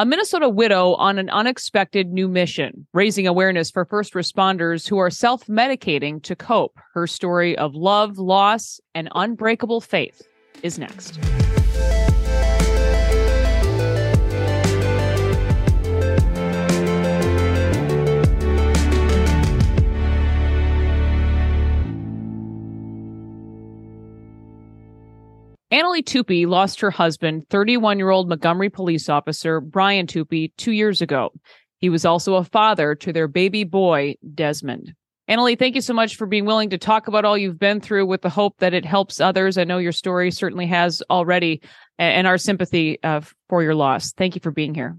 a Minnesota widow on an unexpected new mission, raising awareness for first responders who are self medicating to cope. Her story of love, loss, and unbreakable faith is next. Annalee Tupy lost her husband, 31 year old Montgomery police officer Bryan Tupy, two years ago. He was also a father to their baby boy, Desmond. Annalee, thank you so much for being willing to talk about all you've been through with the hope that it helps others. I know your story certainly has already, and our sympathy uh, for your loss. Thank you for being here.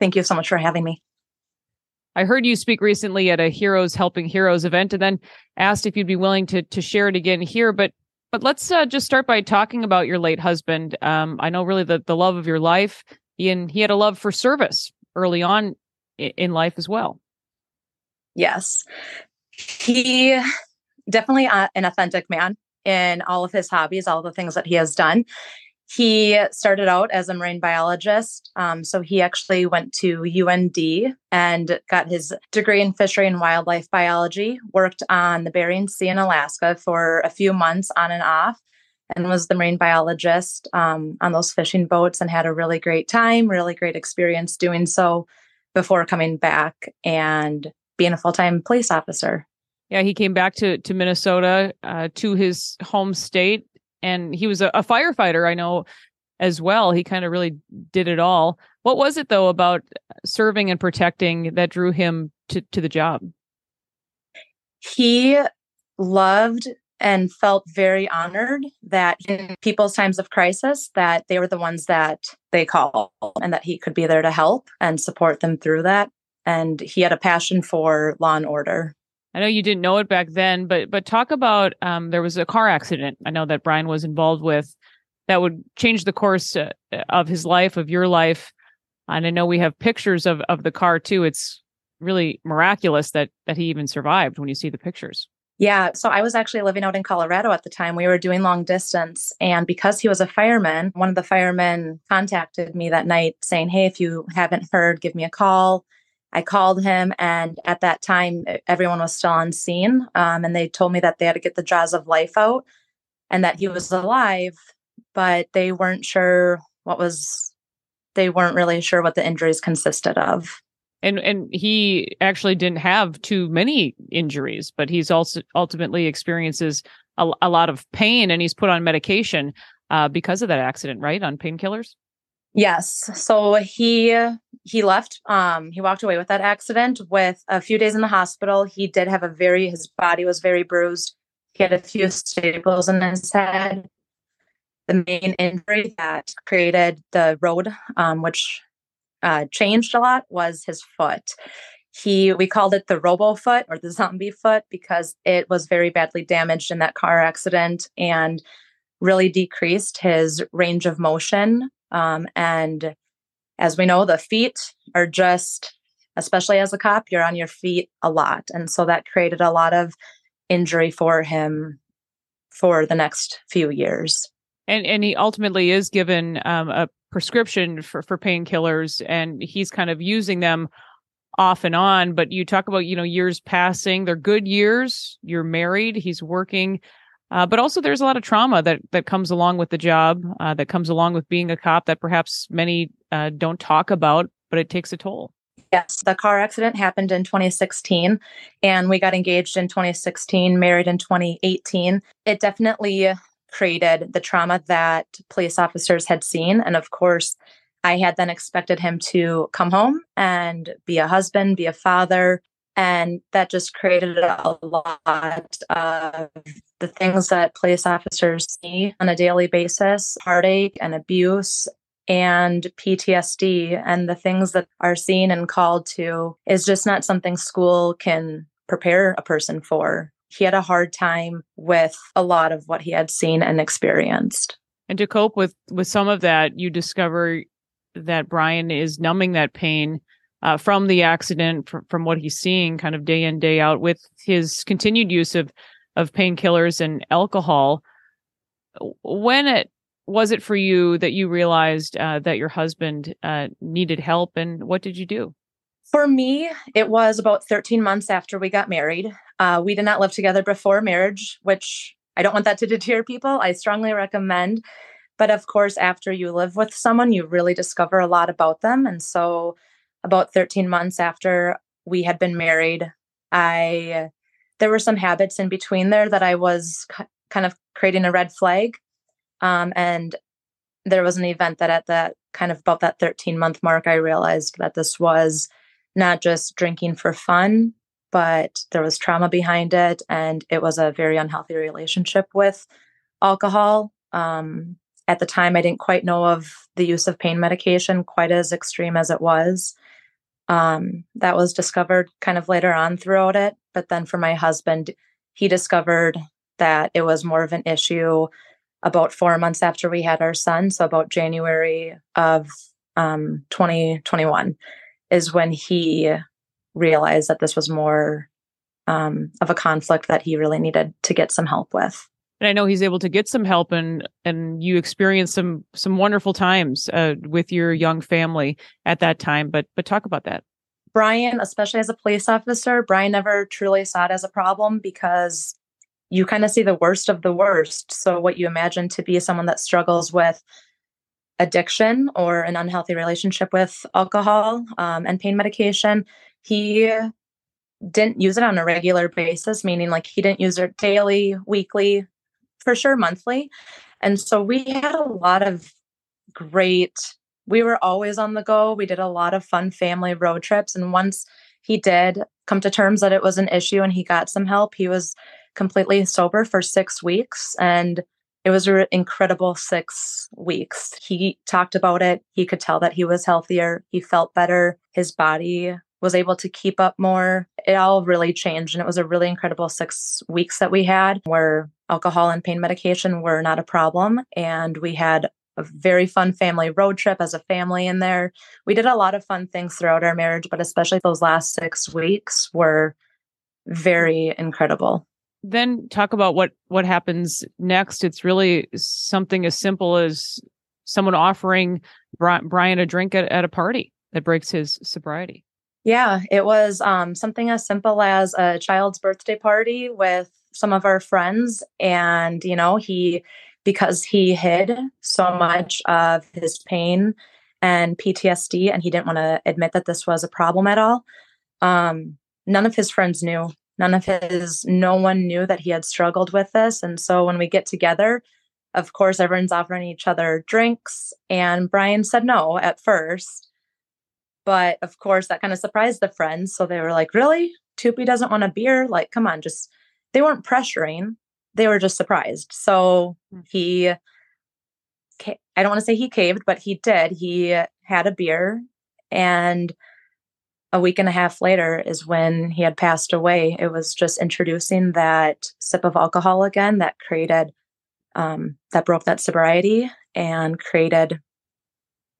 Thank you so much for having me. I heard you speak recently at a Heroes Helping Heroes event and then asked if you'd be willing to, to share it again here. But but let's uh, just start by talking about your late husband. Um, I know really the, the love of your life, and he had a love for service early on in life as well. Yes. He definitely uh, an authentic man in all of his hobbies, all the things that he has done. He started out as a marine biologist. Um, so he actually went to UND and got his degree in fishery and wildlife biology, worked on the Bering Sea in Alaska for a few months on and off, and was the marine biologist um, on those fishing boats and had a really great time, really great experience doing so before coming back and being a full time police officer. Yeah, he came back to to Minnesota uh, to his home state and he was a, a firefighter i know as well. He kind of really did it all. What was it though about uh, serving and protecting that drew him to, to the job? He loved and felt very honored that in people's times of crisis that they were the ones that they call and that he could be there to help and support them through that. And he had a passion for law and order I know you didn't know it back then, but but talk about um, there was a car accident. I know that Bryan was involved with that would change the course uh, of his life, of your life. And I know we have pictures of of the car too. It's really miraculous that that he even survived when you see the pictures. Yeah, so I was actually living out in Colorado at the time. We were doing long distance. And because he was a fireman, one of the firemen contacted me that night saying, Hey, if you haven't heard, give me a call. I called him, and at that time, everyone was still on scene. Um, and they told me that they had to get the jaws of life out and that he was alive, but they weren't sure what was, they weren't really sure what the injuries consisted of. And, and he actually didn't have too many injuries, but he's also ultimately experiences a, a lot of pain and he's put on medication uh, because of that accident, right? On painkillers? Yes. So he he left. Um, he walked away with that accident with a few days in the hospital. He did have a very his body was very bruised. He had a few staples in his head. The main injury that created the road, um, which uh, changed a lot, was his foot. He we called it the robo foot or the zombie foot because it was very badly damaged in that car accident and really decreased his range of motion um, and as we know, the feet are just, especially as a cop, you're on your feet a lot. And so that created a lot of injury for him for the next few years. And and he ultimately is given um, a prescription for for painkillers, and he's kind of using them off and on. But you talk about you know years passing; they're good years. You're married. He's working. Uh, but also, there's a lot of trauma that that comes along with the job, uh, that comes along with being a cop that perhaps many uh, don't talk about, but it takes a toll. Yes, the car accident happened in 2016, and we got engaged in 2016, married in 2018. It definitely created the trauma that police officers had seen, and of course, I had then expected him to come home and be a husband, be a father, and that just created a lot of the things that police officers see on a daily basis heartache and abuse and PTSD and the things that are seen and called to is just not something school can prepare a person for. He had a hard time with a lot of what he had seen and experienced. And to cope with with some of that, you discover that Bryan is numbing that pain uh, from the accident, from, from what he's seeing kind of day in, day out with his continued use of, of painkillers and alcohol. When it was it for you that you realized uh, that your husband uh, needed help, and what did you do? For me, it was about 13 months after we got married. Uh, we did not live together before marriage, which I don't want that to deter people. I strongly recommend. But of course, after you live with someone, you really discover a lot about them. And so, about 13 months after we had been married, I there were some habits in between there that I was kind of creating a red flag. Um, and there was an event that at that kind of about that 13 month mark, I realized that this was not just drinking for fun, but there was trauma behind it. And it was a very unhealthy relationship with alcohol. Um, at the time, I didn't quite know of the use of pain medication quite as extreme as it was. Um, that was discovered kind of later on throughout it. But then for my husband, he discovered that it was more of an issue about four months after we had our son. So, about January of um, 2021 is when he realized that this was more um, of a conflict that he really needed to get some help with. And I know he's able to get some help, and and you experienced some some wonderful times uh, with your young family at that time. But but talk about that. Bryan, especially as a police officer, Bryan never truly saw it as a problem because you kind of see the worst of the worst. So what you imagine to be someone that struggles with addiction or an unhealthy relationship with alcohol um, and pain medication, he didn't use it on a regular basis, meaning like he didn't use it daily, weekly, for sure monthly. And so we had a lot of great, we were always on the go. We did a lot of fun family road trips. And once he did come to terms that it was an issue and he got some help, he was completely sober for six weeks. And it was an incredible six weeks. He talked about it. He could tell that he was healthier. He felt better. His body was able to keep up more. It all really changed. And it was a really incredible six weeks that we had where alcohol and pain medication were not a problem. And we had a very fun family road trip as a family in there. We did a lot of fun things throughout our marriage, but especially those last six weeks were very incredible then talk about what what happens next. It's really something as simple as someone offering Bryan a drink at, at a party that breaks his sobriety. Yeah, it was um, something as simple as a child's birthday party with some of our friends. And, you know, he, because he hid so much of his pain and PTSD, and he didn't want to admit that this was a problem at all, um, none of his friends knew none of his no one knew that he had struggled with this and so when we get together of course everyone's offering each other drinks and bryan said no at first but of course that kind of surprised the friends so they were like really Tupy doesn't want a beer like come on just they weren't pressuring they were just surprised so hmm. he i don't want to say he caved but he did he had a beer and a week and a half later is when he had passed away. It was just introducing that sip of alcohol again that created, um, that broke that sobriety and created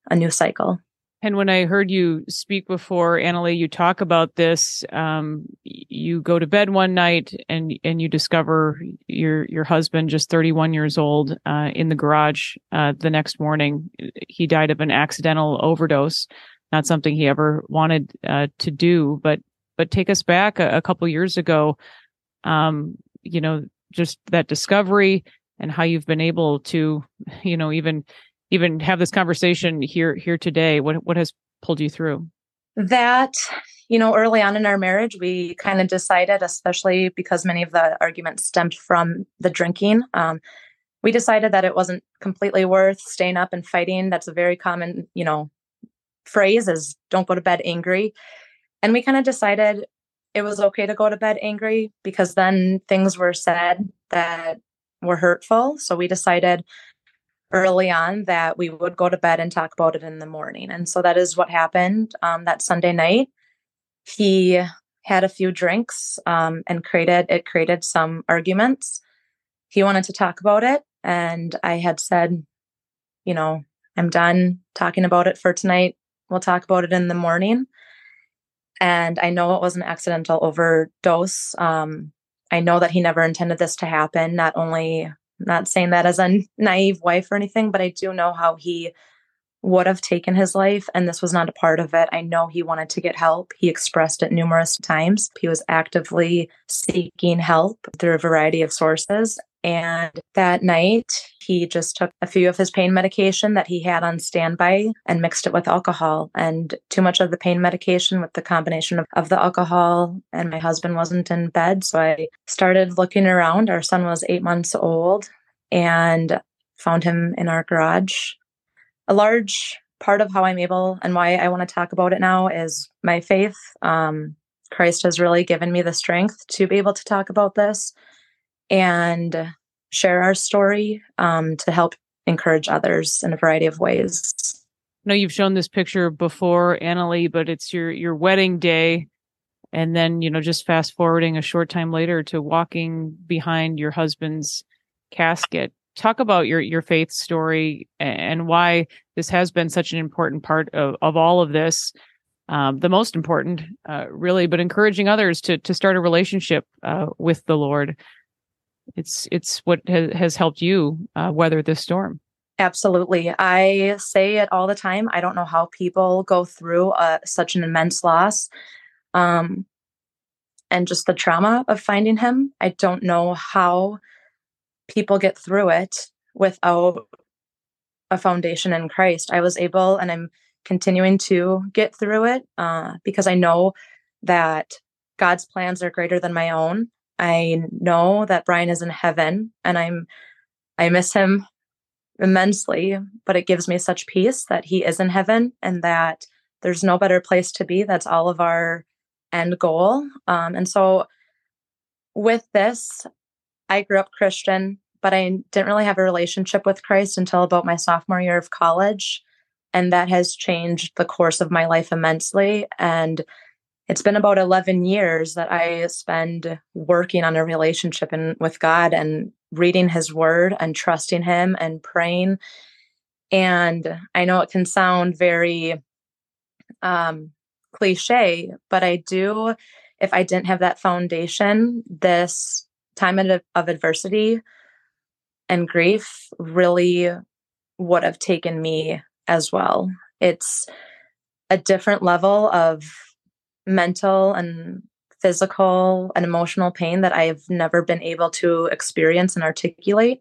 a new cycle. And when I heard you speak before, Annalee, you talk about this. Um, you go to bed one night and and you discover your your husband, just 31 years old, uh, in the garage. Uh, the next morning, he died of an accidental overdose not something he ever wanted uh, to do. But but take us back a, a couple years ago. Um, you know, just that discovery and how you've been able to, you know, even even have this conversation here here today. What what has pulled you through? That you know, early on in our marriage, we kind of decided, especially because many of the arguments stemmed from the drinking. Um, we decided that it wasn't completely worth staying up and fighting. That's a very common, you know, phrase is don't go to bed angry. And we kind of decided it was okay to go to bed angry because then things were said that were hurtful. So we decided early on that we would go to bed and talk about it in the morning. And so that is what happened um, that Sunday night. He had a few drinks um, and created it created some arguments. He wanted to talk about it, and I had said, you know, I'm done talking about it for tonight. We'll talk about it in the morning. And I know it was an accidental overdose. Um, I know that he never intended this to happen. Not only I'm not saying that as a naive wife or anything, but I do know how he would have taken his life, and this was not a part of it. I know he wanted to get help. He expressed it numerous times. He was actively seeking help through a variety of sources. And that night, he just took a few of his pain medication that he had on standby and mixed it with alcohol. And too much of the pain medication with the combination of, of the alcohol, and my husband wasn't in bed. So I started looking around. Our son was eight months old and found him in our garage a large part of how I'm able and why I want to talk about it now is my faith. Um, Christ has really given me the strength to be able to talk about this and share our story um, to help encourage others in a variety of ways. I know you've shown this picture before, Annalee, but it's your your wedding day, and then you know just fast forwarding a short time later to walking behind your husband's casket talk about your your faith story and why this has been such an important part of, of all of this um, the most important uh, really but encouraging others to to start a relationship uh, with the lord it's it's what has, has helped you uh, weather this storm absolutely i say it all the time i don't know how people go through uh, such an immense loss um, and just the trauma of finding him i don't know how people get through it without a foundation in Christ. I was able, and I'm continuing to get through it uh, because I know that God's plans are greater than my own. I know that Bryan is in heaven, and I'm I miss him immensely, but it gives me such peace that he is in heaven and that there's no better place to be. That's all of our end goal. Um, and so, with this, I grew up Christian, but I didn't really have a relationship with Christ until about my sophomore year of college. And that has changed the course of my life immensely. And it's been about 11 years that I spend working on a relationship in, with God and reading his word and trusting him and praying. And I know it can sound very um, cliche, but I do, if I didn't have that foundation, this time of, of adversity and grief really would have taken me as well. It's a different level of mental and physical and emotional pain that I've never been able to experience and articulate.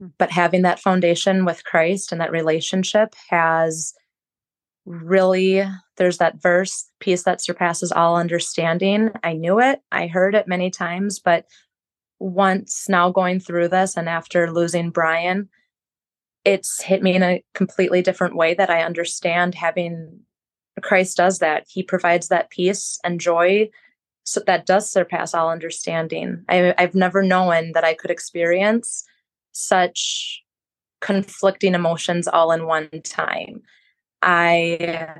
Hmm. But having that foundation with Christ and that relationship has really, there's that verse, peace that surpasses all understanding. I knew it, I heard it many times, but once now going through this and after losing Bryan, it's hit me in a completely different way that I understand having Christ does that. He provides that peace and joy so that does surpass all understanding. I, I've never known that I could experience such conflicting emotions all in one time. I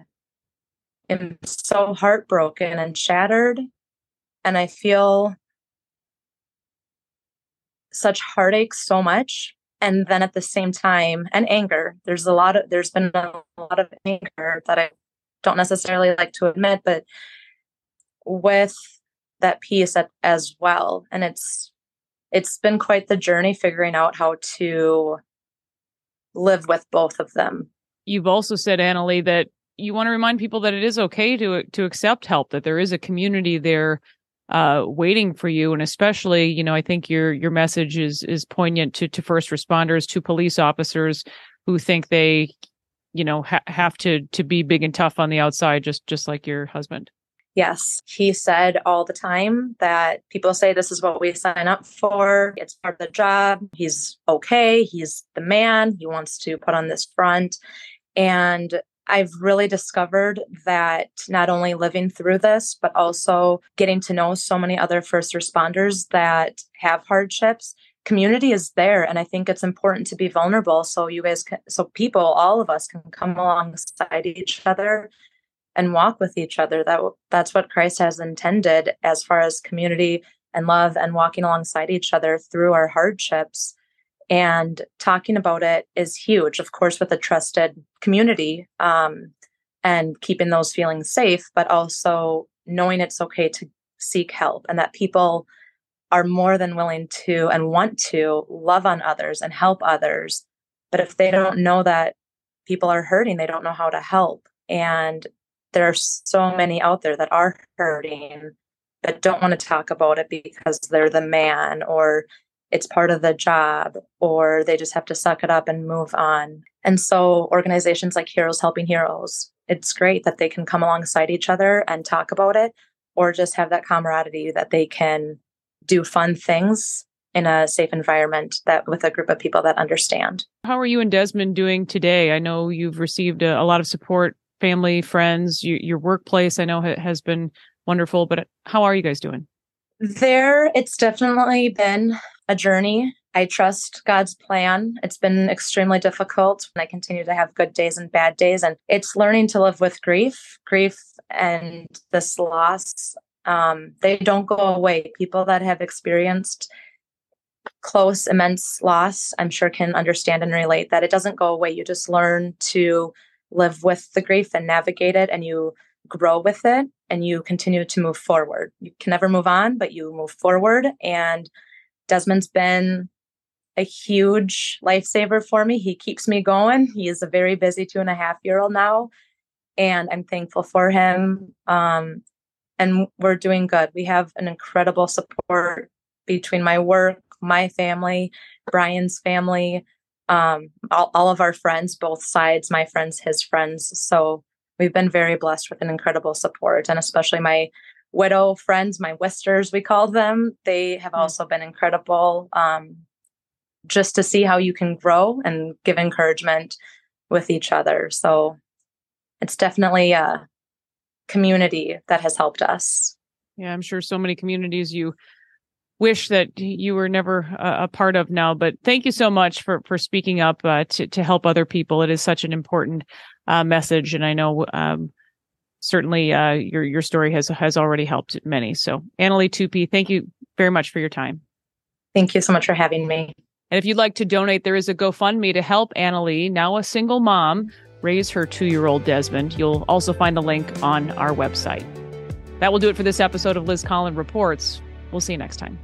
am so heartbroken and shattered, and I feel such heartache so much and then at the same time and anger there's a lot of there's been a lot of anger that i don't necessarily like to admit but with that piece as well and it's it's been quite the journey figuring out how to live with both of them you've also said annalee that you want to remind people that it is okay to to accept help that there is a community there uh, waiting for you. And especially, you know, I think your your message is is poignant to to first responders, to police officers who think they, you know, ha- have to to be big and tough on the outside, just just like your husband. Yes, he said all the time that people say this is what we sign up for. It's part of the job. He's okay. He's the man. He wants to put on this front. And I've really discovered that not only living through this, but also getting to know so many other first responders that have hardships. Community is there, and I think it's important to be vulnerable so you guys can, so people, all of us, can come alongside each other and walk with each other. That that's what Christ has intended as far as community and love and walking alongside each other through our hardships and talking about it is huge of course with a trusted community um, and keeping those feelings safe but also knowing it's okay to seek help and that people are more than willing to and want to love on others and help others. But if they don't know that people are hurting, they don't know how to help. And there are so many out there that are hurting but don't want to talk about it because they're the man or it's part of the job or they just have to suck it up and move on. And so organizations like Heroes Helping Heroes, it's great that they can come alongside each other and talk about it or just have that camaraderie that they can do fun things in a safe environment that with a group of people that understand. How are you and Desmond doing today? I know you've received a, a lot of support, family, friends, you, your workplace I know ha- has been wonderful, but how are you guys doing? There, it's definitely been a journey. I trust God's plan. It's been extremely difficult. And I continue to have good days and bad days. And it's learning to live with grief, grief and this loss. Um, they don't go away. People that have experienced close, immense loss, I'm sure can understand and relate that it doesn't go away. You just learn to live with the grief and navigate it, and you grow with it and you continue to move forward. You can never move on, but you move forward. And Desmond's been a huge lifesaver for me. He keeps me going. He is a very busy two and a half year old now, and I'm thankful for him. Um, and we're doing good. We have an incredible support between my work, my family, Bryan's family, um, all, all of our friends, both sides, my friends, his friends. So we've been very blessed with an incredible support, and especially my widow friends, my Wisters, we call them. They have mm-hmm. also been incredible. Um, just to see how you can grow and give encouragement with each other. So it's definitely a community that has helped us. Yeah, I'm sure so many communities you wish that you were never uh, a part of now. But thank you so much for for speaking up uh, to to help other people. It is such an important uh, message, and I know um, certainly uh, your your story has has already helped many. So, Annalee Tupy, thank you very much for your time. Thank you so much for having me. And if you'd like to donate, there is a GoFundMe to help Annalee, now a single mom, raise her two year old Desmond. You'll also find the link on our website. That will do it for this episode of Liz Collin Reports. We'll see you next time.